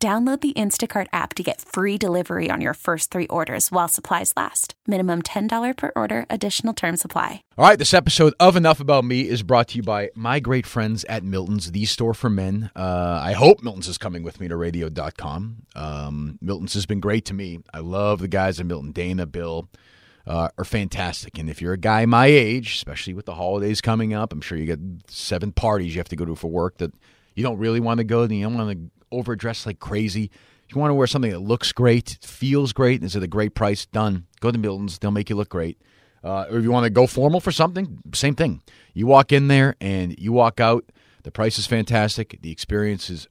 Download the Instacart app to get free delivery on your first three orders while supplies last. Minimum $10 per order, additional term supply. All right, this episode of Enough About Me is brought to you by my great friends at Milton's, the store for men. Uh, I hope Milton's is coming with me to radio.com. Um, Milton's has been great to me. I love the guys at Milton, Dana, Bill. Uh, are fantastic. And if you're a guy my age, especially with the holidays coming up, I'm sure you get seven parties you have to go to for work that you don't really want to go to. You don't want to overdress like crazy. If you want to wear something that looks great, feels great, and is at a great price, done. Go to Milton's. They'll make you look great. Uh, or if you want to go formal for something, same thing. You walk in there and you walk out. The price is fantastic. The experience is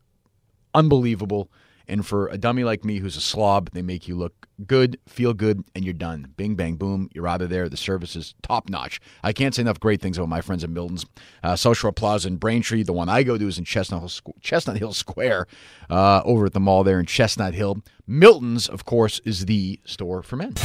unbelievable. And for a dummy like me who's a slob, they make you look good, feel good, and you're done. Bing, bang, boom, you're out of there. The service is top notch. I can't say enough great things about my friends at Milton's. Uh, South Shore Plaza in Braintree. The one I go to is in Chestnut Hill, Chestnut Hill Square uh, over at the mall there in Chestnut Hill. Milton's, of course, is the store for men.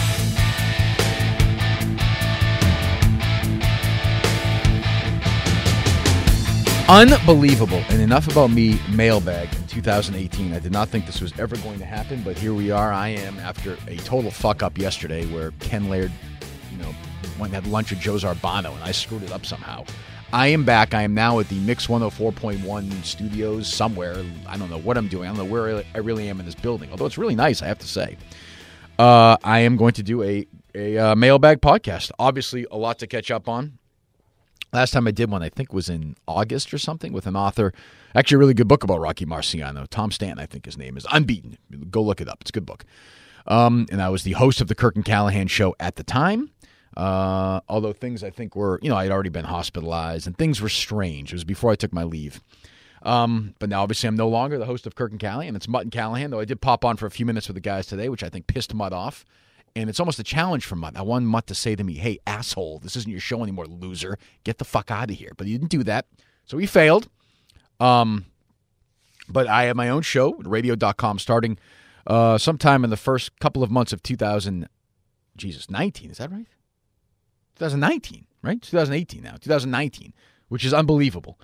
Unbelievable. And enough about me mailbag in 2018. I did not think this was ever going to happen, but here we are. I am after a total fuck up yesterday where Ken Laird, you know, went and had lunch with Joe Zarbano and I screwed it up somehow. I am back. I am now at the Mix 104.1 studios somewhere. I don't know what I'm doing. I don't know where I really am in this building, although it's really nice, I have to say. Uh, I am going to do a, a uh, mailbag podcast. Obviously, a lot to catch up on. Last time I did one, I think, was in August or something with an author. Actually, a really good book about Rocky Marciano. Tom Stanton, I think his name is. Unbeaten. Go look it up. It's a good book. Um, and I was the host of the Kirk and Callahan show at the time. Uh, although things I think were, you know, I had already been hospitalized and things were strange. It was before I took my leave. Um, but now, obviously, I'm no longer the host of Kirk and Callahan. It's Mutt and Callahan, though I did pop on for a few minutes with the guys today, which I think pissed Mutt off. And it's almost a challenge for Mutt. I want Mutt to say to me, hey, asshole, this isn't your show anymore, loser. Get the fuck out of here. But he didn't do that. So he failed. Um, but I have my own show, radio.com, starting uh, sometime in the first couple of months of 2000, Jesus, 19. Is that right? 2019, right? 2018 now, 2019, which is unbelievable.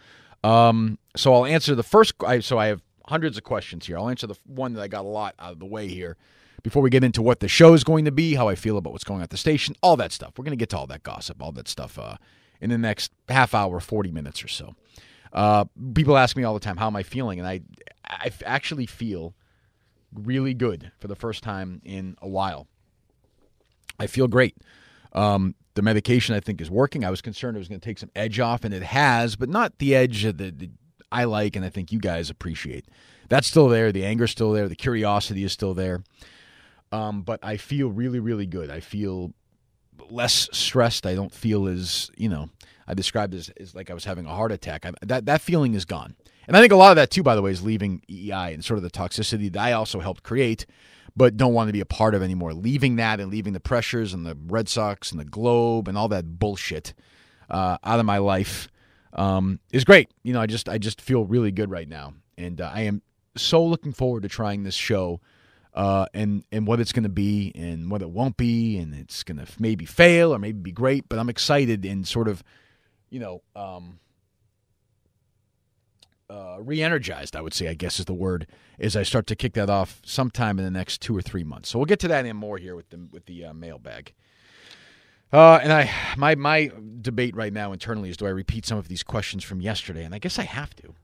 Um, so I'll answer the first. I, So I have hundreds of questions here. I'll answer the one that I got a lot out of the way here before we get into what the show is going to be, how I feel about what's going on at the station, all that stuff. We're going to get to all that gossip, all that stuff uh, in the next half hour, 40 minutes or so. Uh, people ask me all the time, how am I feeling? And I, I actually feel really good for the first time in a while. I feel great. Um, the medication, I think, is working. I was concerned it was going to take some edge off, and it has, but not the edge that, I like and I think you guys appreciate. That's still there. The anger's still there. The curiosity is still there. Um, but I feel really, really good. I feel less stressed. I don't feel as, you know, I described as, as like I was having a heart attack. I, that, that feeling is gone. And I think a lot of that, too, by the way, is leaving EEI and sort of the toxicity that I also helped create, but don't want to be a part of anymore. Leaving that and leaving the pressures and the Red Sox and the Globe and all that bullshit uh, out of my life um, is great. You know, I just I just feel really good right now, and uh, I am so looking forward to trying this show uh, and and what it's going to be and what it won't be, and it's going to maybe fail or maybe be great. But I'm excited and sort of, you know, um, uh, re-energized. I would say, I guess is the word, as I start to kick that off sometime in the next two or three months. So we'll get to that and more here with the with the uh, mailbag. Uh, and I, my my debate right now internally is: do I repeat some of these questions from yesterday? And I guess I have to.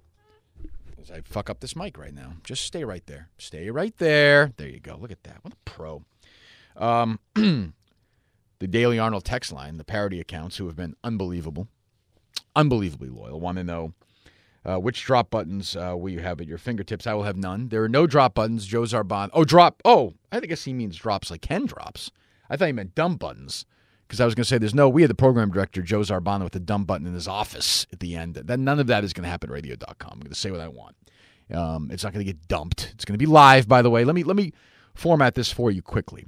I fuck up this mic right now. Just stay right there. Stay right there. There you go. Look at that. What a pro. Um, the Daily Arnold text line, the parody accounts who have been unbelievable, unbelievably loyal, want to know uh, which drop buttons uh, will you have at your fingertips? I will have none. There are no drop buttons. Joe Zarbon. Oh, drop. Oh, I guess he means drops like Ken drops. I thought he meant dumb buttons because I was going to say there's no. We had the program director Joe Zarbano with the dumb button in his office at the end. That none of that is going to happen. Radio.com. I'm going to say what I want. Um, it's not going to get dumped. It's going to be live, by the way. Let me let me format this for you quickly.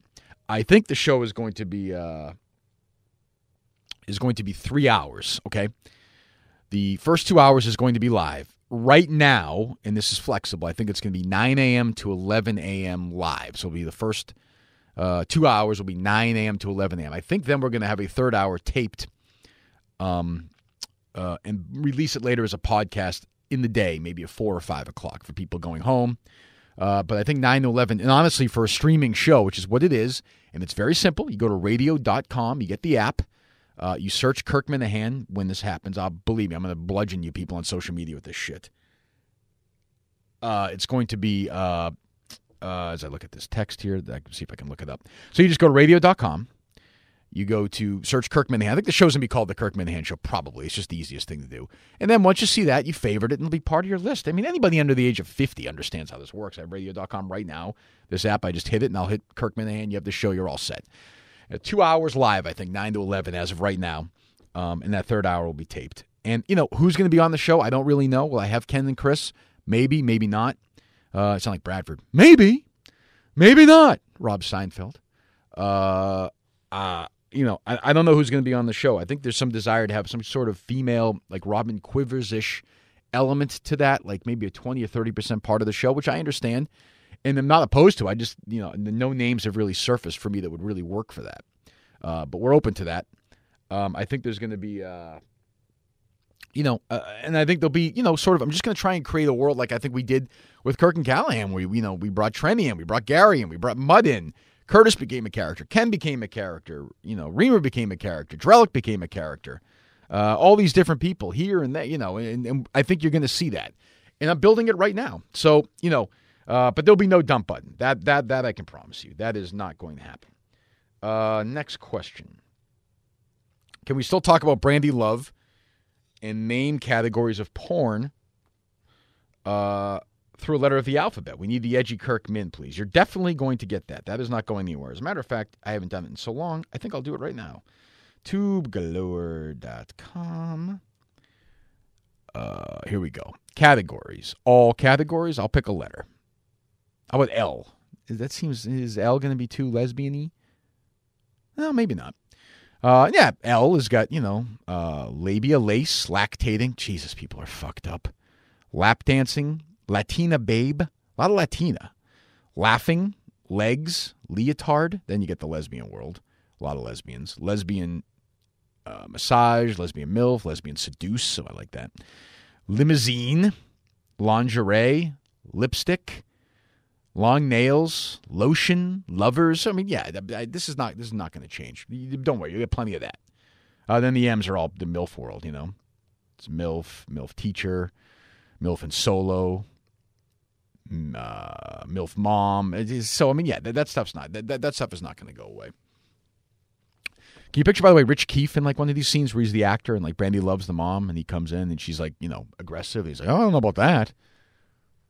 I think the show is going to be uh, is going to be three hours. Okay, the first two hours is going to be live. Right now, and this is flexible. I think it's going to be 9 a.m. to 11 a.m. live. So it'll be the first uh, two hours will be 9 a.m. to 11 a.m. I think then we're going to have a third hour taped, um, uh, and release it later as a podcast in the day, maybe at four or five o'clock for people going home. Uh, but I think 9 to 11, and honestly, for a streaming show, which is what it is, and it's very simple. You go to radio.com, you get the app, uh, you search Kirk Minihane when this happens. I'll believe me, I'm going to bludgeon you people on social media with this shit. Uh, it's going to be, uh, as I look at this text here, I can see if I can look it up. So you just go to radio.com. You go to search Kirk Minihane. I think the show's going to be called The Kirk Minihane Show, probably. It's just the easiest thing to do. And then once you see that, you favorite it and it'll be part of your list. I mean, anybody under the age of 50 understands how this works. I have radio.com right now. This app, I just hit it and I'll hit Kirk Minihane. You have the show, you're all set. Uh, two hours live, I think, 9 to 11 as of right now. Um, and that third hour will be taped. And, you know, who's going to be on the show? I don't really know. Will I have Ken and Chris? Maybe, maybe not. Uh, I sound like Bradford. Maybe, maybe not. Rob Seinfeld. Uh, uh, you know, I, I don't know who's going to be on the show. I think there's some desire to have some sort of female, like Robin Quivers ish element to that, like maybe a 20 or 30% part of the show, which I understand and I'm not opposed to. I just, you know, no names have really surfaced for me that would really work for that. Uh, but we're open to that. Um, I think there's going to be, uh, you know, uh, and I think they'll be, you know, sort of. I'm just going to try and create a world like I think we did with Kirk and Callahan. We, you know, we brought Trenni in, we brought Gary in, we brought Mutt in. Curtis became a character. Ken became a character. You know, Reamer became a character. Drellich became a character. Uh, all these different people here and there, you know, and, and I think you're going to see that. And I'm building it right now. So, you know, uh, but there'll be no dump button. That that that I can promise you. That is not going to happen. Uh, next question. Can we still talk about Brandy Love and name categories of porn uh, through a letter of the alphabet? We need the edgy Kirk Min, please. You're definitely going to get that. That is not going anywhere. As a matter of fact, I haven't done it in so long. I think I'll do it right now. TubeGalore.com. Uh, here we go. Categories. All categories. I'll pick a letter. How about L? That seems is L going to be too lesbian-y? No, maybe not. Uh, yeah, L has got you know uh, labia, lace, lactating. Jesus, people are fucked up. Lap dancing, Latina babe, a lot of Latina, laughing, legs, leotard. Then you get the lesbian world. A lot of lesbians. Lesbian uh, massage, lesbian milf, lesbian seduce. So I like that. Limousine, lingerie, lipstick, long nails, lotion, lovers. I mean, yeah, this is not this is not going to change. Don't worry, you get plenty of that. Uh, then the M's are all the MILF world, you know. It's MILF, MILF teacher, MILF and solo, uh, MILF mom. So I mean, yeah, that, that stuff's not that, that, that stuff is not going to go away. Can you picture, by the way, Rich Keefe in like one of these scenes where he's the actor and like Brandy loves the mom and he comes in and she's like, you know, aggressive. He's like, oh, I don't know about that.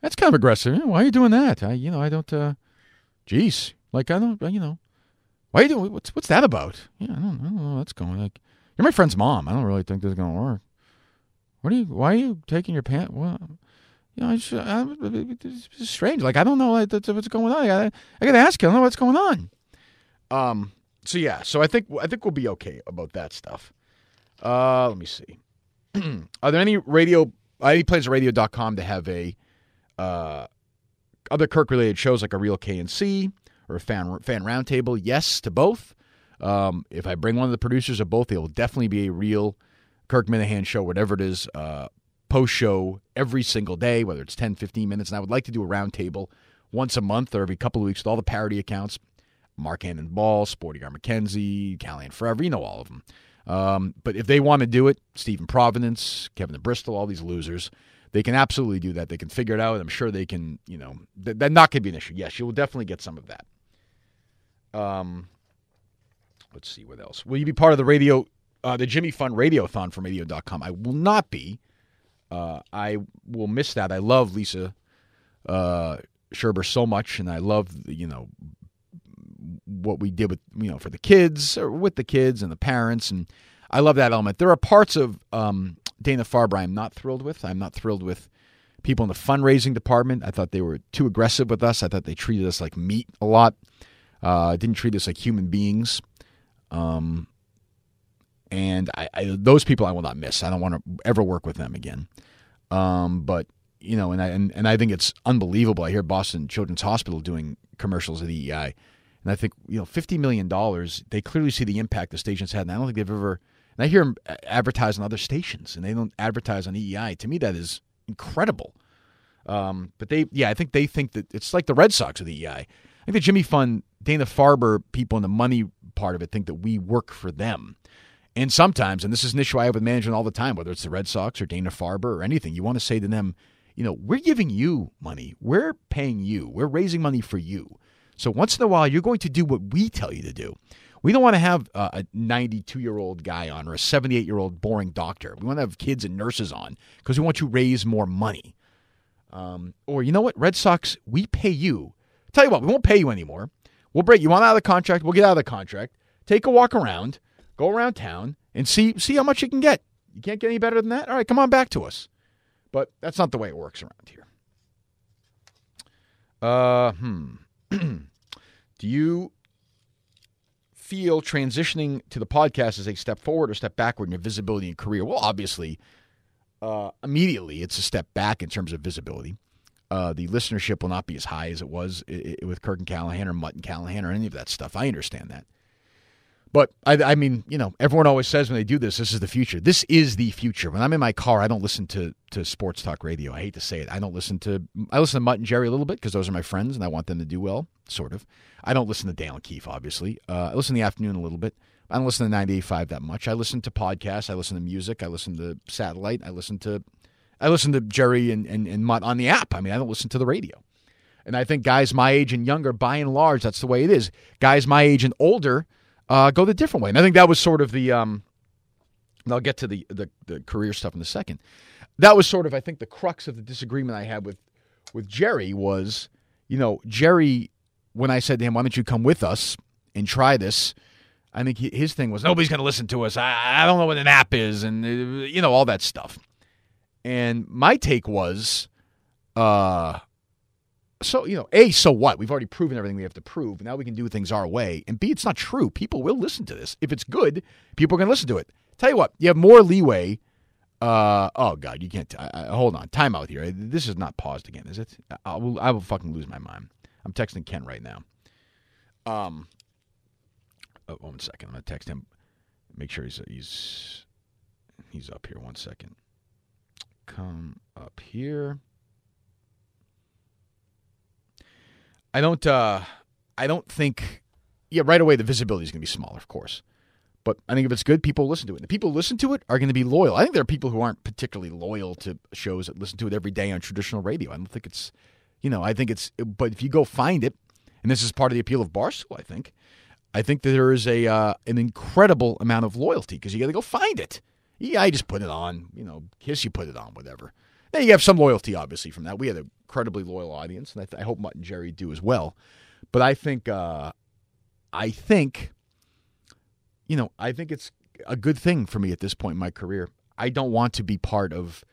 That's kind of aggressive. Why are you doing that? I, you know, I don't. Uh, geez, like I don't. You know, why are you doing? What's what's that about? Yeah, I don't, I don't know. What's going. Like, you're my friend's mom. I don't really think this is gonna work. What are you? Why are you taking your pants? Well, you know, it's, uh, it's strange. Like I don't know like, what's going on. I gotta, I gotta ask you. I don't know what's going on. Um. So yeah. So I think I think we'll be okay about that stuff. Uh. Let me see. are there any radio? Any plans at radio.com to have a uh, other Kirk related shows like a real KNC or a fan fan roundtable. Yes to both. Um, if I bring one of the producers of both, they will definitely be a real Kirk Minihane show, whatever it is, uh, post show every single day, whether it's 10, 15 minutes. And I would like to do a roundtable once a month or every couple of weeks with all the parody accounts Mark Hannon Ball, Sporty R. McKenzie, Callahan Forever, you know all of them. Um, but if they want to do it, Stephen Providence, Kevin the Bristol, all these losers, they can absolutely do that. They can figure it out. I'm sure they can, you know, that, that not going to be an issue. Yes, you will definitely get some of that. Um, let's see what else. Will you be part of the radio, uh, the Jimmy Fund Radiothon from radio.com? I will not be. Uh, I will miss that. I love Lisa uh, Scherber so much, and I love, you know, what we did with, you know, for the kids or with the kids and the parents. And I love that element. There are parts of um, Dana Farber I'm not thrilled with. I'm not thrilled with people in the fundraising department. I thought they were too aggressive with us. I thought they treated us like meat a lot. Uh, didn't treat us like human beings. Um, and I, I, those people I will not miss. I don't want to ever work with them again. Um, but you know, and I and, and I think it's unbelievable. I hear Boston Children's Hospital doing commercials at EEI, and I think you know, fifty million dollars. They clearly see the impact the stations had, and I don't think they've ever. And I hear them advertise on other stations, and they don't advertise on EEI. To me, that is incredible. Um, but they, yeah, I think they think that it's like the Red Sox of the EEI. I think the Jimmy Fund, Dana Farber people in the money part of it think that we work for them. And sometimes, and this is an issue I have with management all the time, whether it's the Red Sox or Dana Farber or anything, you want to say to them, you know, we're giving you money. We're paying you. We're raising money for you. So once in a while, you're going to do what we tell you to do. We don't want to have a 92 year old guy on or a 78 year old boring doctor. We want to have kids and nurses on because we want to raise more money. Um, or you know what, Red Sox, we pay you. Tell you what, we won't pay you anymore. We'll break you want out of the contract. We'll get out of the contract. Take a walk around, go around town, and see see how much you can get. You can't get any better than that. All right, come on back to us. But that's not the way it works around here. Uh, hmm. Do you feel transitioning to the podcast is a step forward or step backward in your visibility and career? Well, obviously, uh, immediately it's a step back in terms of visibility. Uh, the listenership will not be as high as it was with Kirk and Callahan or Mutt and Callahan or any of that stuff. I understand that. But I, I, mean, you know, everyone always says when they do this, this is the future. This is the future. When I'm in my car, I don't listen to to sports talk radio. I hate to say it. I don't listen to. I listen to Mutt and Jerry a little bit because those are my friends and I want them to do well, sort of. I don't listen to Dale and Keefe, obviously. Uh, I listen in the afternoon a little bit. I don't listen to 98.5 that much. I listen to podcasts. I listen to music. I listen to satellite. I listen to, I listen to Jerry and, and, and Mutt on the app. I mean, I don't listen to the radio. And I think guys my age and younger, by and large, that's the way it is. Guys my age and older uh, go the different way. And I think that was sort of the. Um, I'll get to the, the the career stuff in a second. That was sort of, I think, the crux of the disagreement I had with with Jerry was, you know, Jerry, when I said to him, "Why don't you come with us and try this?" I think his thing was nobody's going to listen to us. I, I don't know what an app is, and uh, you know all that stuff. And my take was, uh, so you know, a so what? We've already proven everything we have to prove. Now we can do things our way. And b, it's not true. People will listen to this if it's good. People are going to listen to it. Tell you what, you have more leeway. Uh, oh God, you can't. I, I, hold on, time out here. This is not paused again, is it? I will. I will fucking lose my mind. I'm texting Ken right now. Um. Oh, one second. I'm gonna text him. Make sure he's he's he's up here. One second. Come up here. I don't. Uh, I don't think. Yeah, right away the visibility is going to be smaller, of course. But I think if it's good, people listen to it. And the people listen to it are going to be loyal. I think there are people who aren't particularly loyal to shows that listen to it every day on traditional radio. I don't think it's, you know, I think it's. But if you go find it, and this is part of the appeal of Barstool, I think. I think that there is a uh, an incredible amount of loyalty because you got to go find it. Yeah, I just put it on. You know, Kiss, you put it on, whatever. Now you have some loyalty, obviously, from that. We had an incredibly loyal audience, and I, th- I hope Mutt and Jerry do as well. But I think, uh, I think, you know, I think it's a good thing for me at this point in my career. I don't want to be part of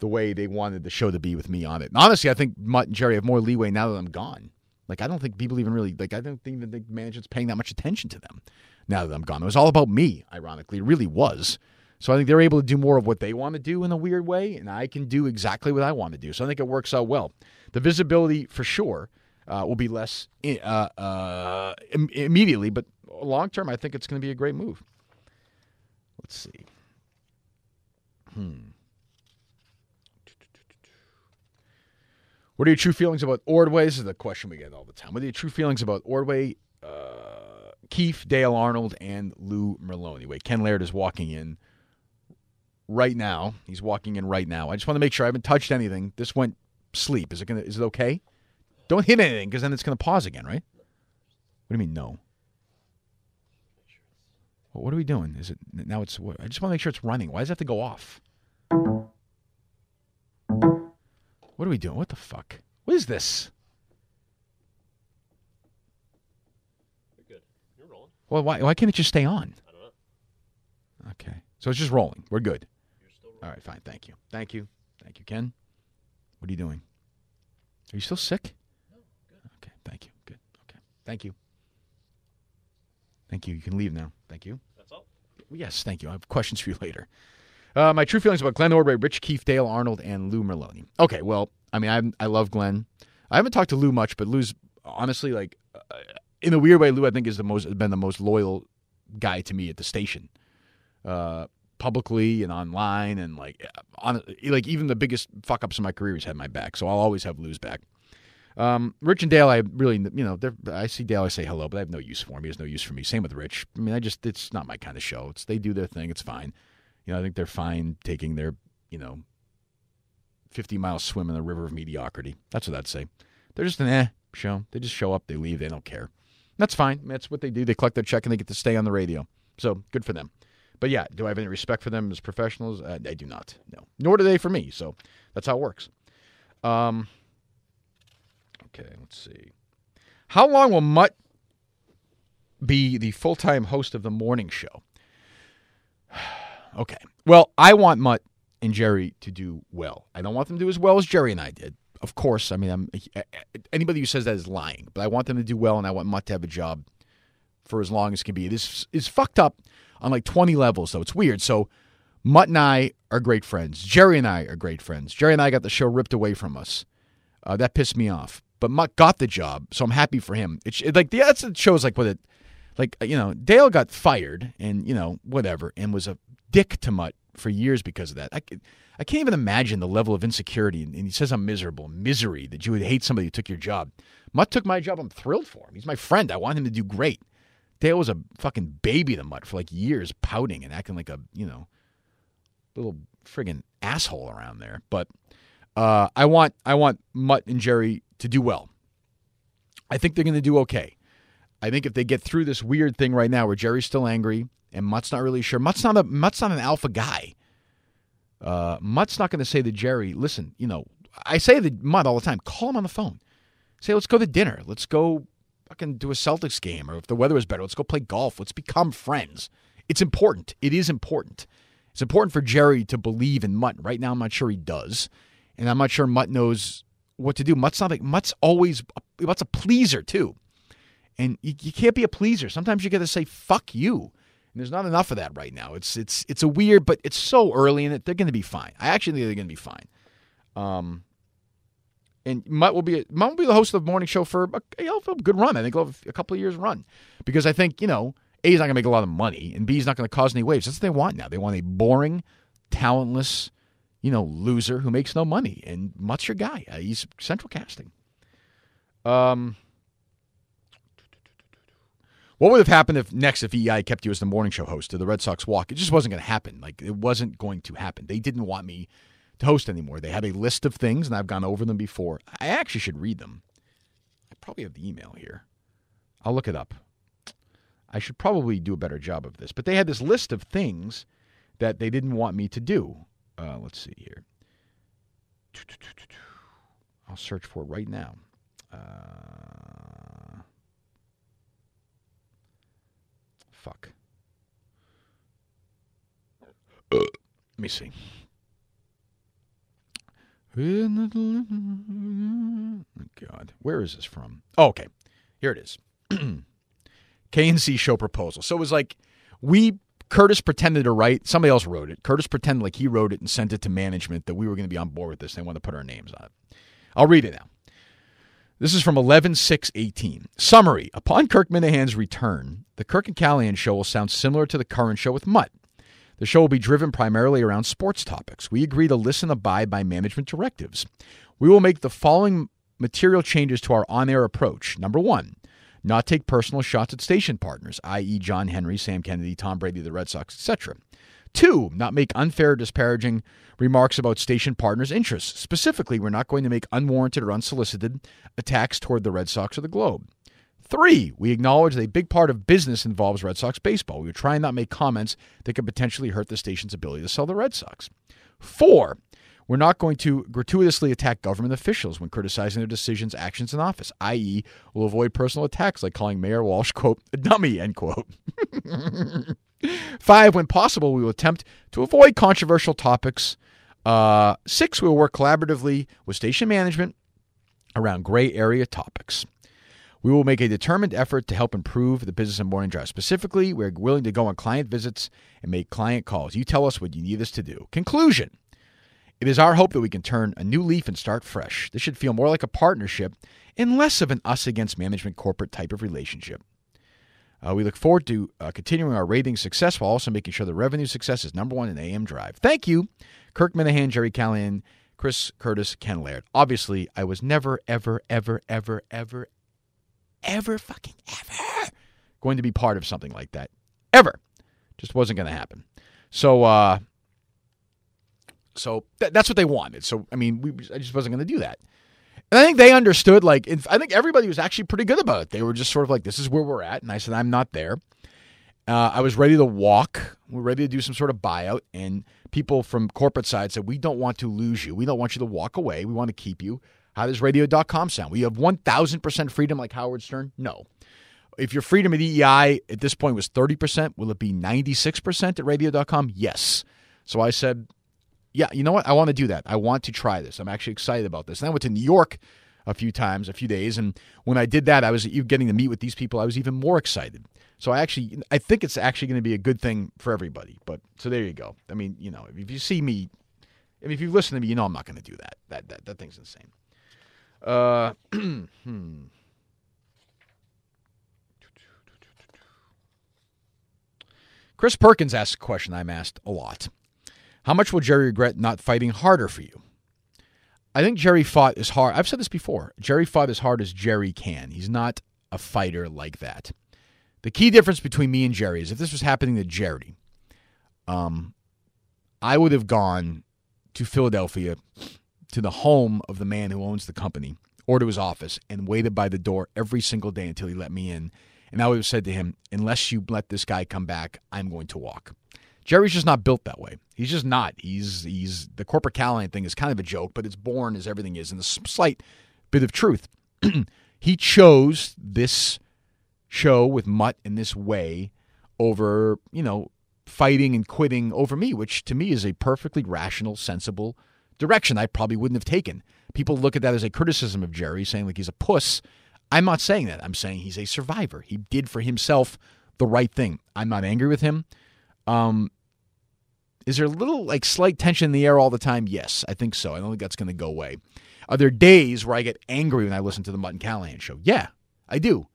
the way they wanted the show to be with me on it. And honestly, I think Mutt and Jerry have more leeway now that I'm gone. Like, I don't think people even really, like, I don't even think management's paying that much attention to them now that I'm gone. It was all about me, ironically. It really was. So I think they're able to do more of what they want to do in a weird way, and I can do exactly what I want to do. So I think it works out well. The visibility, for sure, uh, will be less uh, uh, Im- immediately, but long term, I think it's going to be a great move. Let's see. Hmm. What are your true feelings about Ordway? This is the question we get all the time. What are your true feelings about Ordway, uh, Keefe, Dale Arnold, and Lou Merloni? Wait, Ken Laird is walking in right now. He's walking in right now. I just want to make sure I haven't touched anything. This went sleep. Is it gonna? Is it okay? Don't hit anything because then it's gonna pause again, right? What do you mean no? Well, what are we doing? Is it now? It's. I just want to make sure it's running. Why does it have to go off? What are we doing? What the fuck? What is this? You're good. You're rolling. Well, why, why can't it just stay on? I don't know. Okay. So it's just rolling. We're good. You're still rolling. All right, fine. Thank you. Thank you. Thank you, Ken. What are you doing? Are you still sick? No, good. Okay, thank you. Good. Okay, thank you. Thank you. You can leave now. Thank you. That's all. Yes, thank you. I have questions for you later. Uh, my true feelings about Glenn Ordway, Rich Keefe, Dale Arnold, and Lou Merloni. Okay, well, I mean, I I love Glenn. I haven't talked to Lou much, but Lou's honestly like, uh, in a weird way, Lou I think is the most has been the most loyal guy to me at the station, uh, publicly and online, and like on like even the biggest fuck ups in my career has had my back. So I'll always have Lou's back. Um, Rich and Dale, I really, you know, I see Dale, I say hello, but I have no use for him. He has no use for me. Same with Rich. I mean, I just, it's not my kind of show. It's they do their thing. It's fine. You know, I think they're fine taking their, you know, 50 mile swim in the river of mediocrity. That's what I'd say. They're just an eh show. They just show up, they leave, they don't care. That's fine. That's what they do. They collect their check and they get to stay on the radio. So good for them. But yeah, do I have any respect for them as professionals? Uh, I do not. No. Nor do they for me. So that's how it works. Um, Okay, let's see. How long will Mutt be the full time host of the morning show? okay. Well, I want Mutt and Jerry to do well. I don't want them to do as well as Jerry and I did. Of course, I mean, I'm, anybody who says that is lying. But I want them to do well, and I want Mutt to have a job for as long as can be. This is fucked up on like 20 levels, though. It's weird. So, Mutt and I are great friends. Jerry and I are great friends. Jerry and I got the show ripped away from us. Uh, that pissed me off but Mutt got the job, so I'm happy for him. It's it, like yeah, that's it shows like what it like you know Dale got fired and you know whatever and was a dick to Mutt for years because of that. I, I can't even imagine the level of insecurity. And he says I'm miserable, misery that you would hate somebody who took your job. Mutt took my job. I'm thrilled for him. He's my friend. I want him to do great. Dale was a fucking baby the Mutt for like years, pouting and acting like a you know little friggin' asshole around there. But uh, I want I want Mutt and Jerry to do well. I think they're going to do okay. I think if they get through this weird thing right now where Jerry's still angry and Mutt's not really sure, Mutt's not a Mutt's not an alpha guy. Uh, Mutt's not going to say to Jerry, "Listen, you know, I say to Mutt all the time, call him on the phone, say, let's go to dinner, let's go fucking do a Celtics game, or if the weather is better, let's go play golf, let's become friends. It's important. It is important. It's important for Jerry to believe in Mutt. Right now, I'm not sure he does, and I'm not sure Mutt knows what to do. Mutt's not like Mutt's always Mutt's a pleaser too, and you, you can't be a pleaser. Sometimes you got to say "fuck you." And there's not enough of that right now. It's it's it's a weird, but it's so early in it. They're going to be fine. I actually think they're going to be fine. Um, and Mutt will be Mutt will be the host of the morning show for a, you know, a good run. I think he'll have a couple of years run because I think you know A is not going to make a lot of money and B is not going to cause any waves. That's what they want now. They want a boring, talentless you know, loser who makes no money. And Mutt's your guy. Uh, he's central casting. Um, what would have happened if next if EEI kept you as the morning show host to the Red Sox walk? It just wasn't going to happen. Like it wasn't going to happen. They didn't want me host anymore. They had a list of things, and I've gone over them before. I actually should read them. I probably have the email here. I'll look it up. I should probably do a better job of this. But they had this list of things that they didn't want me to do. Uh, let's see here. I'll search for it right now. Uh, fuck. Uh, let me see. God, where is this from? Oh, okay. Here it is. KNC show proposal. So it was like we Curtis pretended to write. Somebody else wrote it. Curtis pretended like he wrote it and sent it to management that we were going to be on board with this. They want to put our names on it. I'll read it now. This is from 11 6 18. Summary Upon Kirk Minihane's return, the Kirk and Callahan show will sound similar to the current show with Mutt. The show will be driven primarily around sports topics. We agree to listen abide by management directives. We will make the following material changes to our on air approach. Number one, not take personal shots at station partners, i.e., John Henry, Sam Kennedy, Tom Brady, the Red Sox, etc. Two, not make unfair, disparaging remarks about station partners' interests. Specifically, we're not going to make unwarranted or unsolicited attacks toward the Red Sox or the Globe. Three, we acknowledge that a big part of business involves Red Sox baseball. We are trying not make comments that could potentially hurt the station's ability to sell the Red Sox. Four, we're not going to gratuitously attack government officials when criticizing their decisions, actions, in office, i.e., we'll avoid personal attacks like calling Mayor Walsh, quote, a dummy, end quote. Five, when possible, we will attempt to avoid controversial topics Uh, six, we will work collaboratively with station management around gray area topics. We will make a determined effort to help improve the business and morning drive. Specifically, we're willing to go on client visits and make client calls. You tell us what you need us to do. Conclusion It is our hope that we can turn a new leaf and start fresh. This should feel more like a partnership and less of an us against management corporate type of relationship. Uh, we look forward to uh, continuing our rating success while also making sure the revenue success is number one in AM Drive. Thank you, Kirk Minihane, Jerry Callahan, Chris Curtis, Ken Laird. Obviously, I was never, ever, ever, ever, ever, ever, fucking ever going to be part of something like that. Ever. Just wasn't going to happen. So, uh, so th- that's what they wanted. So, I mean, we, I just wasn't going to do that. And I think they understood, like, I think everybody was actually pretty good about it. They were just sort of like, this is where we're at. And I said, I'm not there. Uh, I was ready to walk. We're ready to do some sort of buyout. And people from corporate side said, we don't want to lose you. We don't want you to walk away. We want to keep you. How does radio.com sound? We have 1,000% freedom like Howard Stern? No. If your freedom at EEI at this point was 30%, will it be 96% at radio.com? Yes. So I said, yeah, you know what? I want to do that. I want to try this. I'm actually excited about this. And I went to New York a few times, a few days, and when I did that, I was getting to meet with these people. I was even more excited. So I actually, I think it's actually going to be a good thing for everybody. But so there you go. I mean, you know, if you see me, I mean, if you listen to me, you know I'm not going to do that. That that that thing's insane. Hmm. Chris Perkins asked a question I'm asked a lot. How much will Jerry regret not fighting harder for you? I think Jerry fought as hard. I've said this before. Jerry fought as hard as Jerry can. He's not a fighter like that. The key difference between me and Jerry is if this was happening to Jerry, um, I would have gone to Philadelphia to the home of the man who owns the company or to his office and waited by the door every single day until he let me in. And I would have said to him, unless you let this guy come back, I'm going to walk. Jerry's just not built that way. He's just not. He's he's the corporate Callahan thing is kind of a joke, but it's born as everything is, and a slight bit of truth. he chose this show with Mutt in this way over, you know, fighting and quitting over me, which to me is a perfectly rational, sensible direction I probably wouldn't have taken. People look at that as a criticism of Jerry, saying like he's a puss. I'm not saying that. I'm saying he's a survivor. He did for himself the right thing. I'm not angry with him. Um, is there a little like slight tension in the air all the time? Yes, I think so. I don't think that's going to go away. Are there days where I get angry when I listen to the Mutt and Callahan show? Yeah, I do.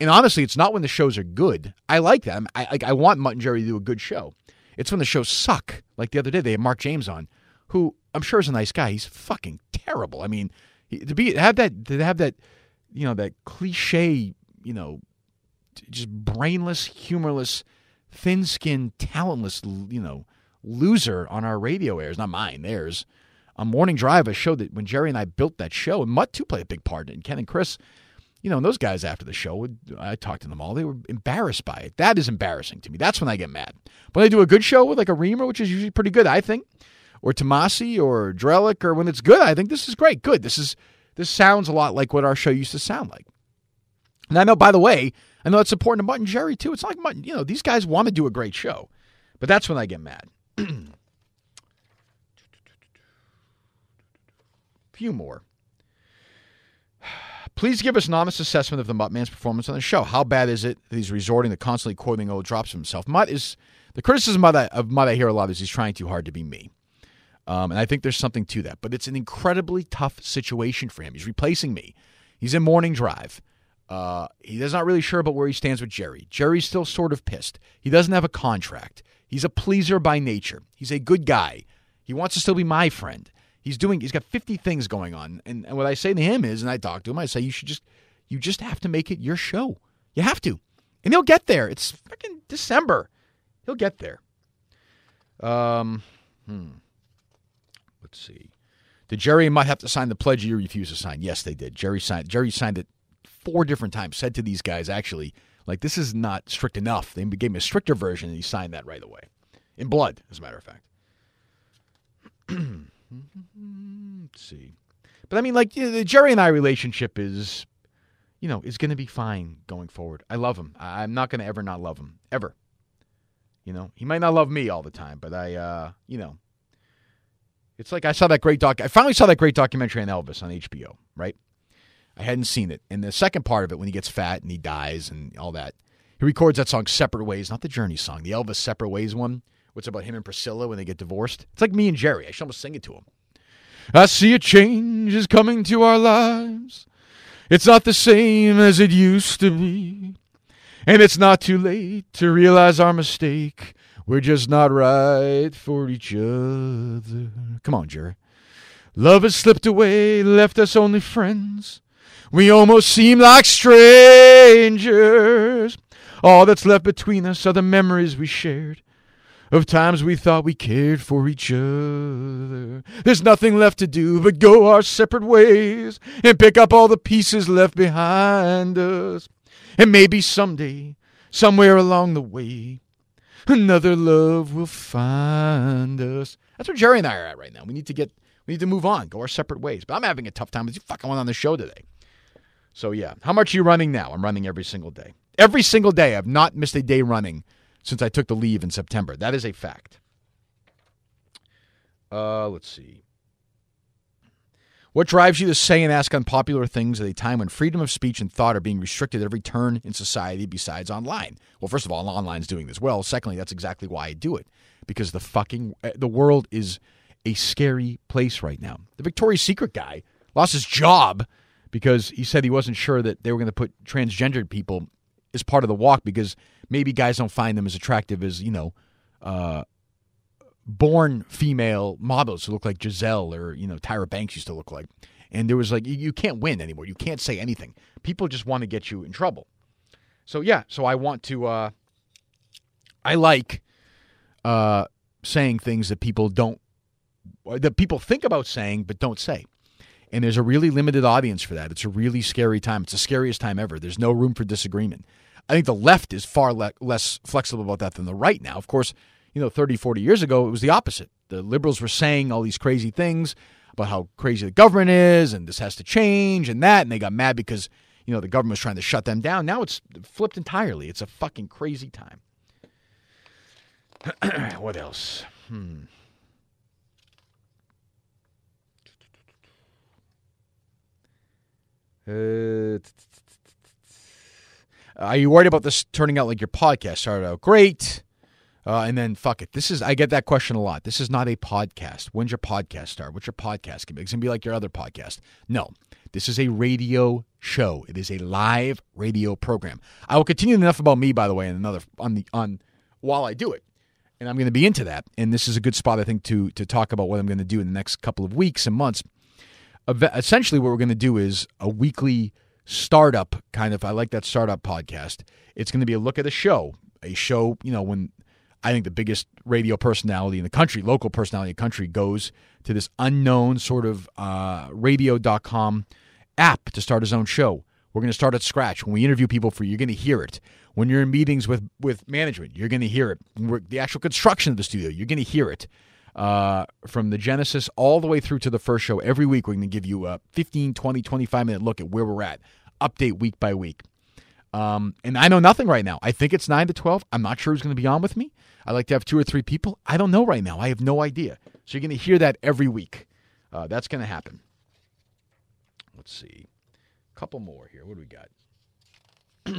And honestly, it's not when the shows are good. I like them. I, I, I want Mutt and Jerry to do a good show. It's when the shows suck. Like the other day, they had Mark James on, who I'm sure he's a nice guy. He's fucking terrible. I mean, to be have that to have that, you know, that cliche, you know, just brainless, humorless, thin-skinned, talentless, you know, loser on our radio airs. Not mine, theirs. On Morning Drive, a show that when Jerry and I built that show, and Mutt too played a big part in it, and Ken and Chris you know, and those guys after the show, I talked to them all. They were embarrassed by it. That is embarrassing to me. That's when I get mad. When they do a good show with like a Reamer, which is usually pretty good, I think, or Tomasi or Drellich, or when it's good, I think this is great. Good. This is this sounds a lot like what our show used to sound like. And I know, by the way, I know it's important to Mutt and Jerry too. It's like Mutt, you know, these guys want to do a great show, but that's when I get mad. Few more. Please give us an honest assessment of the Mutt man's performance on the show. How bad is it that he's resorting to constantly quoting old drops of himself? Mutt is the criticism of, that, of Mutt I hear a lot is he's trying too hard to be me. Um, and I think there's something to that. But it's an incredibly tough situation for him. He's replacing me. He's in morning drive. Uh, he's not really sure about where he stands with Jerry. Jerry's still sort of pissed. He doesn't have a contract. He's a pleaser by nature. He's a good guy. He wants to still be my friend. He's doing. He's got 50 things going on, and, and what I say to him is, and I talk to him, I say, you should just, you just have to make it your show. You have to, and he'll get there. It's fucking December. He'll get there. Um, hmm. Let's see. Did Jerry might have to sign the pledge you refuse to sign? Yes, they did. Jerry signed. Jerry signed it four different times. Said to these guys, actually, like this is not strict enough. They gave him a stricter version, and he signed that right away, in blood, as a matter of fact. Let's see. But I mean, like you know, the Jerry and I relationship is, you know, is going to be fine going forward. I love him. I, am not going to ever not love him ever. You know, he might not love me all the time, but I, uh, you know, It's like I saw that great doc. I finally saw that great documentary on Elvis on HBO. Right, I hadn't seen it. And the second part of it, when he gets fat and he dies and all that, he records that song "Separate Ways," not the Journey song, the Elvis "Separate Ways" one. What's about him and Priscilla when they get divorced? It's like me and Jerry. I should almost sing it to him. I see a change is coming to our lives. It's not the same as it used to be. And it's not too late to realize our mistake. We're just not right for each other. Come on, Jerry. Love has slipped away, left us only friends. We almost seem like strangers. All that's left between us are the memories we shared of times we thought we cared for each other. There's nothing left to do but go our separate ways and pick up all the pieces left behind us. And maybe someday, somewhere along the way, another love will find us. That's where Jerry and I are at right now. We need to get, we need to move on, go our separate ways. But I'm having a tough time with you fucking one on the show today. So yeah, how much are you running now? I'm running every single day. Every single day. I've not missed a day running since I took the leave in September. That is a fact. Uh, let's see. What drives you to say and ask unpopular things at a time when freedom of speech and thought are being restricted at every turn in society besides online? Well, first of all, online's doing this well. Secondly, that's exactly why I do it because the fucking uh, the world is a scary place right now. The Victoria's Secret guy lost his job because he said he wasn't sure that they were going to put transgendered people as part of the walk because maybe guys don't find them as attractive as you know uh, born female models who look like Gisele or you know Tyra Banks used to look like. And there was like you, you can't win anymore. You can't say anything. People just want to get you in trouble. So yeah, so I want to. Uh, I like uh, saying things that people don't that people think about saying but don't say. And there's a really limited audience for that. It's a really scary time. It's the scariest time ever. There's no room for disagreement. I think the left is far le- less flexible about that than the right now. Of course, you know, 30, 40 years ago, it was the opposite. The liberals were saying all these crazy things about how crazy the government is and this has to change and that. And they got mad because, you know, the government was trying to shut them down. Now it's flipped entirely. It's a fucking crazy time. what else? Hmm. Uh, are you worried about this turning out like your podcast started out great? Uh, and then fuck it. This is I get that question a lot. This is not a podcast. When's your podcast start? What's your podcast gonna be? It's gonna be like your other podcast. No, this is a radio show. It is a live radio program. I will continue enough about me, by the way, and another on the on while I do it, and I'm to be into that. And this is a good spot, I think, to to talk about what I'm to do in the next couple of weeks and months. Essentially, what we're to do is a weekly startup kind of. I like that startup podcast. It's to be a look at a show, a show. You know, when I think the biggest radio personality in the country, local personality in the country, goes to this unknown sort of uh, radio.com app to start his own show. We're going to start at scratch. When we interview people for you, you're going to hear it. When you're in meetings with, with management, you're going to hear it. We're, the actual construction of the studio, you're going to hear it. Uh, from the Genesis all the way through to the first show, every week we're going to give you a 15, 20, 25 minute look at where we're at, update week by week. Um, and I know nothing right now. I think it's 9 to 12. I'm not sure who's going to be on with me. I like to have two or three people. I don't know right now. I have no idea. So you're going to hear that every week. Uh, that's going to happen. Let's see. A couple more here. What do we got?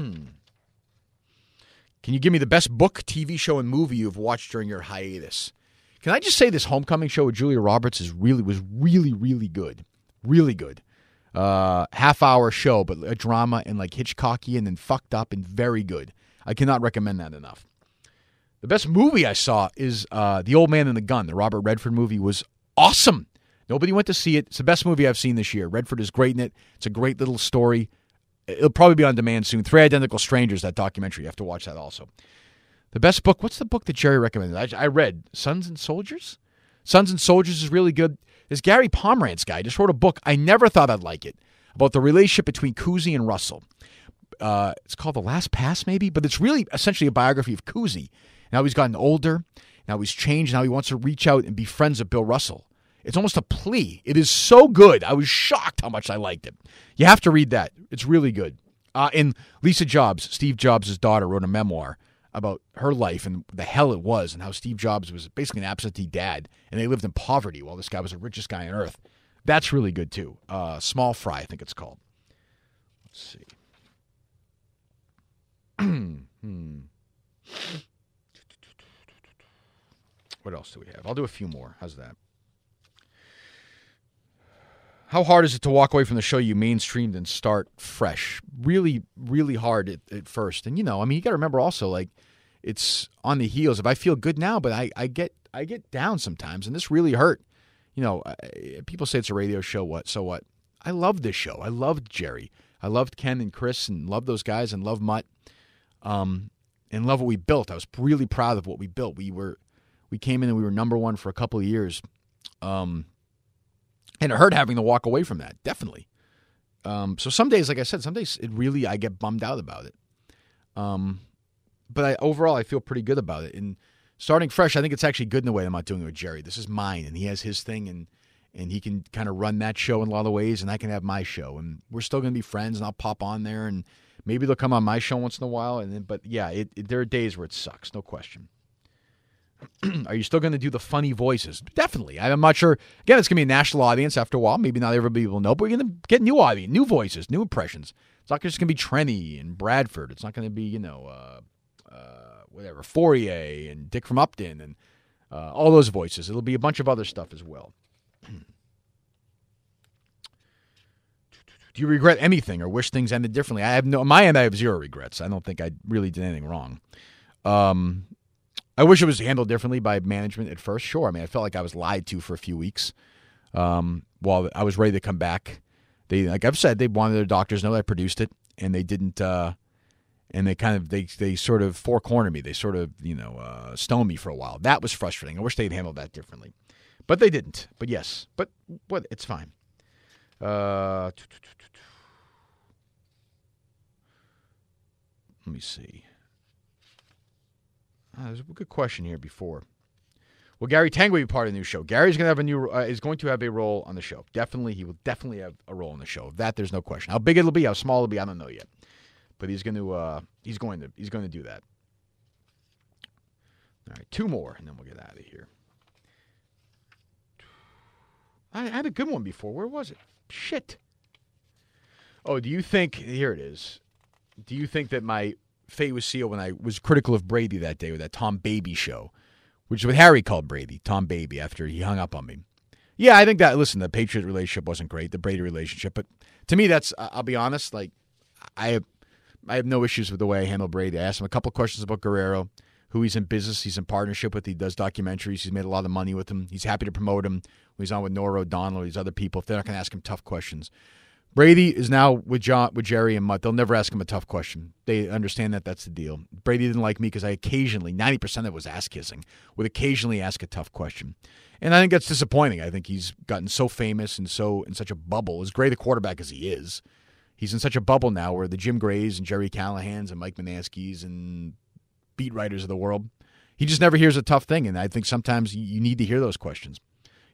Can you give me the best book, TV show, and movie you've watched during your hiatus? Can I just say this Homecoming show with Julia Roberts is really was really really good, really good. Uh, half hour show, but a drama and like Hitchcocky and then fucked up and very good. I cannot recommend that enough. The best movie I saw is uh, The Old Man and the Gun. The Robert Redford movie was awesome. Nobody went to see it. It's the best movie I've seen this year. Redford is great in it. It's a great little story. It'll probably be on demand soon. Three Identical Strangers, that documentary. You have to watch that also. The best book. What's the book that Jerry recommended? I, I read Sons and Soldiers. Sons and Soldiers is really good. This Gary Pomerantz guy just wrote a book. I never thought I'd like it about the relationship between Cousy and Russell. Uh, it's called The Last Pass, maybe, but it's really essentially a biography of Cousy. Now he's gotten older. Now he's changed. Now he wants to reach out and be friends with Bill Russell. It's almost a plea. It is so good. I was shocked how much I liked it. You have to read that. It's really good. Uh, and Lisa Jobs, Steve Jobs' daughter, wrote a memoir about her life and the hell it was, and how Steve Jobs was basically an absentee dad, and they lived in poverty while this guy was the richest guy on earth. That's really good too. Uh, Small Fry, I think it's called. Let's see. What else do we have? I'll do a few more. How's that? How hard is it to walk away from the show you mainstreamed and start fresh? Really, really hard at, at first. And you know, I mean, you got to remember also, like, it's on the heels. If I feel good now, but I, I get I get down sometimes, and this really hurt. You know, people say it's a radio show. What? So what? I love this show. I loved Jerry. I loved Ken and Chris, and loved those guys, and love Mutt, um, and love what we built. I was really proud of what we built. We were, we came in and we were number one for a couple of years. Um, and it hurt having to walk away from that, definitely. Um, so some days, like I said, some days it really I get bummed out about it. Um, but I, overall, I feel pretty good about it. And starting fresh, I think it's actually good in the way that I'm not doing it with Jerry. This is mine, and he has his thing, and and he can kind of run that show in a lot of ways, and I can have my show, and we're still going to be friends, and I'll pop on there, and maybe they'll come on my show once in a while, and then, but yeah, it, it, there are days where it sucks, no question. are you still going to do the funny voices? Definitely. I'm not sure. Again, it's going to be a national audience after a while. Maybe not everybody will know, but we're going to get new audience, new voices, new impressions. It's not just going to be Trenni and Bradford. It's not going to be, you know, uh, uh, whatever, Fourier and Dick from Upton and uh, all those voices. It'll be a bunch of other stuff as well. Do you regret anything or wish things ended differently? I have no. On my end, I have zero regrets. I don't think I really did anything wrong. Um, I wish it was handled differently by management at first. Sure. I mean, I felt like I was lied to for a few weeks um, while I was ready to come back. They, like I've said, they wanted their doctors to know that I produced it, and they didn't. Uh, and they kind of they they sort of four cornered me. They sort of you know uh, stoned me for a while. That was frustrating. I wish they'd handled that differently, but they didn't. But yes, but what? It's fine. Uh, let me see. Uh, there's a good question here before. Will Gary Tanguay be part of the new show? Gary's going to have a new uh, is going to have a role on the show. Definitely, he will definitely have a role on the show. That there's no question. How big it'll be, how small it'll be, I don't know yet. But he's going to uh, he's going to he's going to do that. All right, two more, and then we'll get out of here. I had a good one before. Where was it? Shit. Oh, do you think here it is? Do you think that my fate was sealed when I was critical of Brady that day with that Tom Baby show, which is what Harry called Brady, Tom Baby, after he hung up on me. Yeah, I think that. Listen, the Patriot relationship wasn't great, the Brady relationship, but to me, that's. I'll be honest. Like, I have, I have no issues with the way I handle Brady. I asked him a couple questions about Guerrero, who he's in business, he's in partnership with. He does documentaries. He's made a lot of money with him. He's happy to promote him. When he's on with Norah O'Donnell, these other people. If they're not going to ask him tough questions, Brady is now with John, with Jerry and Mutt. They'll never ask him a tough question. They understand that that's the deal. Brady didn't like me because I occasionally, ninety percent of it was ass kissing, would occasionally ask a tough question, and I think that's disappointing. I think he's gotten so famous and so in such a bubble. As great a quarterback as he is, he's in such a bubble now where the Jim Grays and Jerry Callahans and Mike Manaskis and beat writers of the world, he just never hears a tough thing. And I think sometimes you need to hear those questions.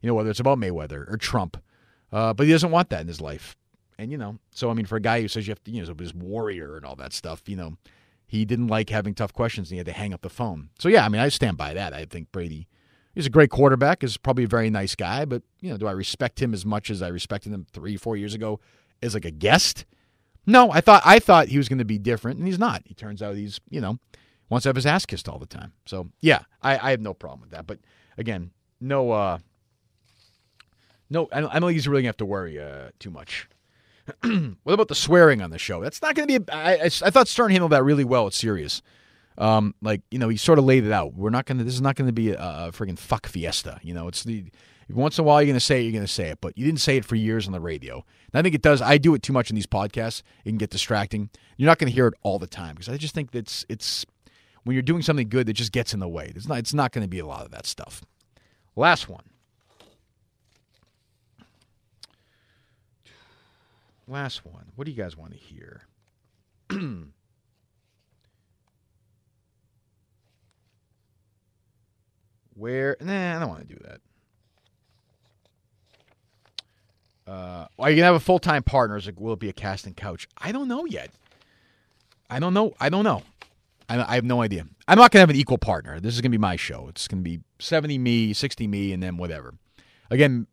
You know, whether it's about Mayweather or Trump, uh, but he doesn't want that in his life. And you know, so I mean, for a guy who says you have to, you know, this warrior and all that stuff, you know, he didn't like having tough questions and he had to hang up the phone. So yeah, I mean, I stand by that. I think Brady is a great quarterback, is probably a very nice guy, but you know, do I respect him as much as I respected him three, four years ago as like a guest? No, I thought I thought he was going to be different, and he's not. He turns out he's you know wants to have his ass kissed all the time. So yeah, I, I have no problem with that. But again, no, uh, no, I don't, think he's really gonna have to worry uh, too much what about the swearing on the show? That's not going to be. A, I, I, I thought Stern handled that really well. It's serious. Um, like you know, he sort of laid it out. We're not going to. This is not going to be a, a friggin' fuck fiesta. You know, it's the once in a while you're going to say it, you're going to say it, but you didn't say it for years on the radio. And I think it does. I do it too much in these podcasts. It can get distracting. You're not going to hear it all the time because I just think that's it's when you're doing something good that just gets in the way. It's not. It's not going to be a lot of that stuff. Last one. Last one. What do you guys want to hear? Where? Nah, I don't want to do that. Uh, are you gonna have a full time partner? Is it, will it be a casting couch? I don't know yet. I don't know. I don't know. I, I have no idea. I'm not to have an equal partner. This is to be my show. It's to be 70 me, 60 me, and then whatever. Again,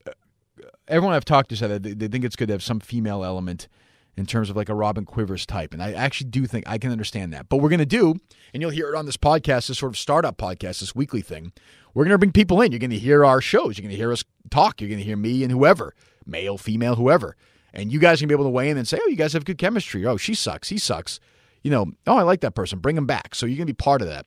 everyone I've talked to said that they, they think it's good to have some female element in terms of like a Robin Quivers type. And I actually do think I can understand that. But we're going to do, and you'll hear it on this podcast, this sort of startup podcast, this weekly thing. We're going to bring people in. You're going to hear our shows. You're going to hear us talk. You're going to hear me and whoever, male, female, whoever. And you guys can be able to weigh in and say, oh, you guys have good chemistry. Oh, she sucks. He sucks. You know, oh, I like that person. Bring him back. So you're going to be part of that.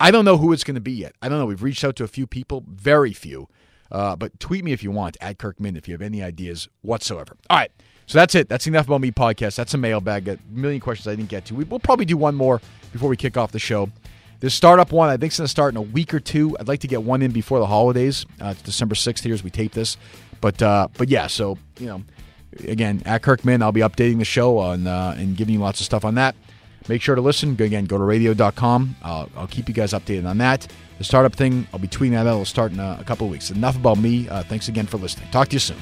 I don't know who it's going to be yet. I don't know. We've reached out to a few people, very few. Uh, but tweet me if you want at Kirkman if you have any ideas whatsoever. All right. So that's it. That's enough about me podcast. That's a mailbag. A million questions I didn't get to. We, will probably do one more before we kick off the show. This startup one, I think, is going to start in a week or two. I'd like to get one in before the holidays. Uh, it's December 6th here as we tape this. But uh, but yeah, so, you know, again, at Kirkman, I'll be updating the show on uh, and giving you lots of stuff on that. Make sure to listen. Again, go to radio.com. Uh, I'll keep you guys updated on that. The startup thing, I'll be tweeting that out. It'll start in a, a couple of weeks. Enough about me. Uh, thanks again for listening. Talk to you soon.